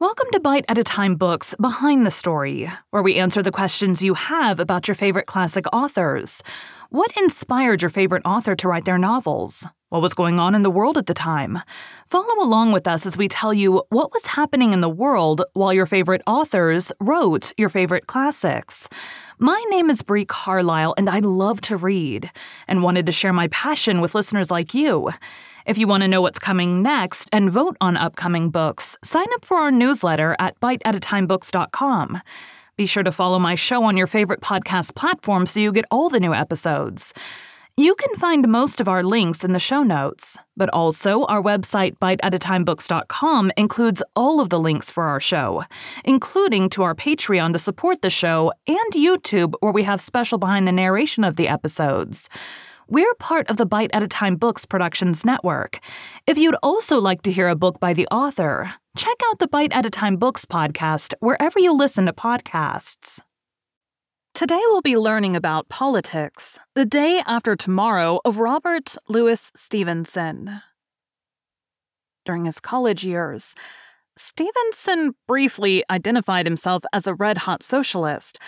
Welcome to Bite at a Time Books Behind the Story, where we answer the questions you have about your favorite classic authors. What inspired your favorite author to write their novels? What was going on in the world at the time? Follow along with us as we tell you what was happening in the world while your favorite authors wrote your favorite classics. My name is Bree Carlile, and I love to read and wanted to share my passion with listeners like you. If you want to know what's coming next and vote on upcoming books, sign up for our newsletter at biteatatimebooks.com. Be sure to follow my show on your favorite podcast platform so you get all the new episodes. You can find most of our links in the show notes, but also our website, biteatatimebooks.com, includes all of the links for our show, including to our Patreon to support the show and YouTube, where we have special behind the narration of the episodes. We're part of the Bite at a Time Books Productions Network. If you'd also like to hear a book by the author, check out the Bite at a Time Books podcast wherever you listen to podcasts. Today we'll be learning about politics, the day after tomorrow of Robert Louis Stevenson. During his college years, Stevenson briefly identified himself as a red hot socialist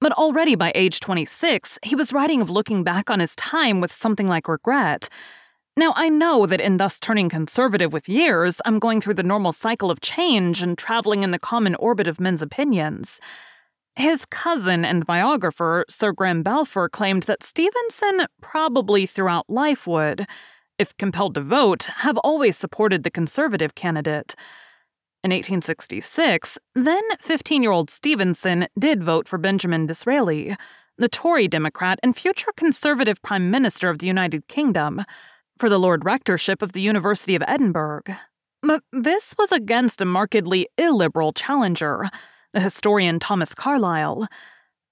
but already by age 26, he was writing of looking back on his time with something like regret. Now, I know that in thus turning conservative with years, I'm going through the normal cycle of change and traveling in the common orbit of men's opinions. His cousin and biographer, Sir Graham Balfour, claimed that Stevenson probably throughout life would, if compelled to vote, have always supported the conservative candidate. In 1866, then 15 year old Stevenson did vote for Benjamin Disraeli, the Tory Democrat and future Conservative Prime Minister of the United Kingdom, for the Lord Rectorship of the University of Edinburgh. But this was against a markedly illiberal challenger, the historian Thomas Carlyle.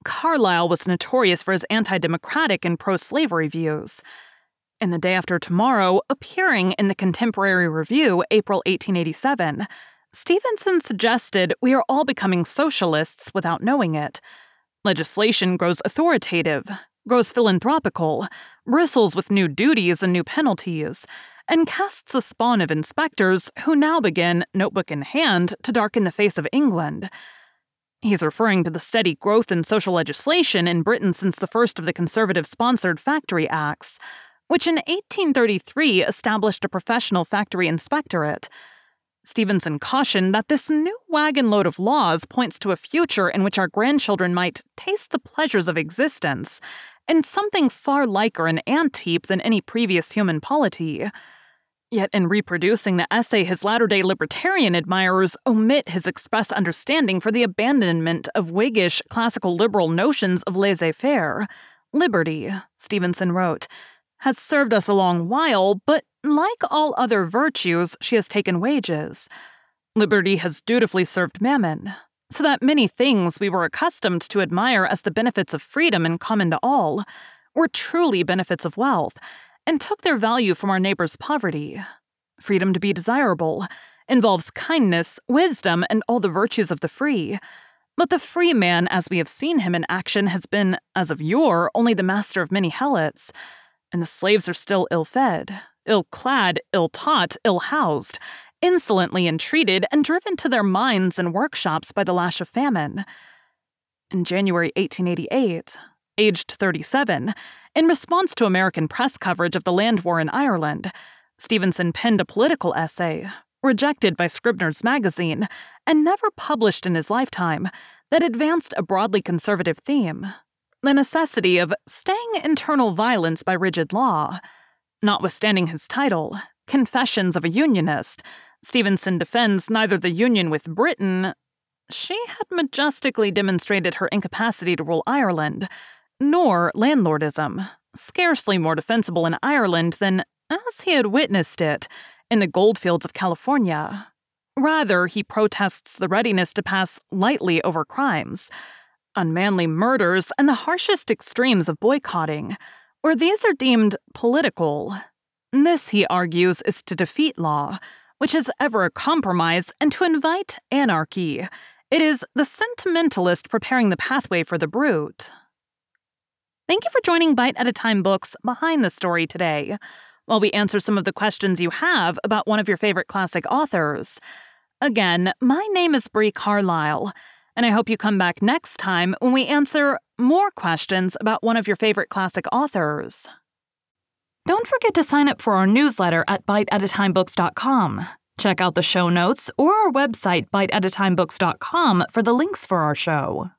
Carlyle was notorious for his anti democratic and pro slavery views. In The Day After Tomorrow, appearing in the Contemporary Review, April 1887, Stevenson suggested we are all becoming socialists without knowing it. Legislation grows authoritative, grows philanthropical, bristles with new duties and new penalties, and casts a spawn of inspectors who now begin, notebook in hand, to darken the face of England. He's referring to the steady growth in social legislation in Britain since the first of the conservative sponsored Factory Acts, which in 1833 established a professional factory inspectorate. Stevenson cautioned that this new wagon load of laws points to a future in which our grandchildren might taste the pleasures of existence in something far liker an ant heap than any previous human polity. Yet, in reproducing the essay, his latter day libertarian admirers omit his express understanding for the abandonment of Whiggish classical liberal notions of laissez faire. Liberty, Stevenson wrote, has served us a long while, but like all other virtues, she has taken wages. Liberty has dutifully served mammon, so that many things we were accustomed to admire as the benefits of freedom in common to all were truly benefits of wealth, and took their value from our neighbor's poverty. Freedom to be desirable involves kindness, wisdom, and all the virtues of the free. But the free man, as we have seen him in action, has been, as of yore, only the master of many helots, and the slaves are still ill fed, ill clad, ill taught, ill housed, insolently entreated, and driven to their mines and workshops by the lash of famine. In January 1888, aged 37, in response to American press coverage of the land war in Ireland, Stevenson penned a political essay, rejected by Scribner's magazine, and never published in his lifetime, that advanced a broadly conservative theme the necessity of staying internal violence by rigid law. Notwithstanding his title, Confessions of a Unionist, Stevenson defends neither the union with Britain, she had majestically demonstrated her incapacity to rule Ireland, nor landlordism, scarcely more defensible in Ireland than as he had witnessed it in the goldfields of California. Rather, he protests the readiness to pass lightly over crimes unmanly murders, and the harshest extremes of boycotting, where these are deemed political. This, he argues, is to defeat law, which is ever a compromise, and to invite anarchy. It is the sentimentalist preparing the pathway for the brute. Thank you for joining Bite at a Time Books Behind the Story today, while we answer some of the questions you have about one of your favorite classic authors. Again, my name is Bree Carlile, and I hope you come back next time when we answer more questions about one of your favorite classic authors. Don't forget to sign up for our newsletter at biteatatimebooks.com. Check out the show notes or our website, biteatatimebooks.com, for the links for our show.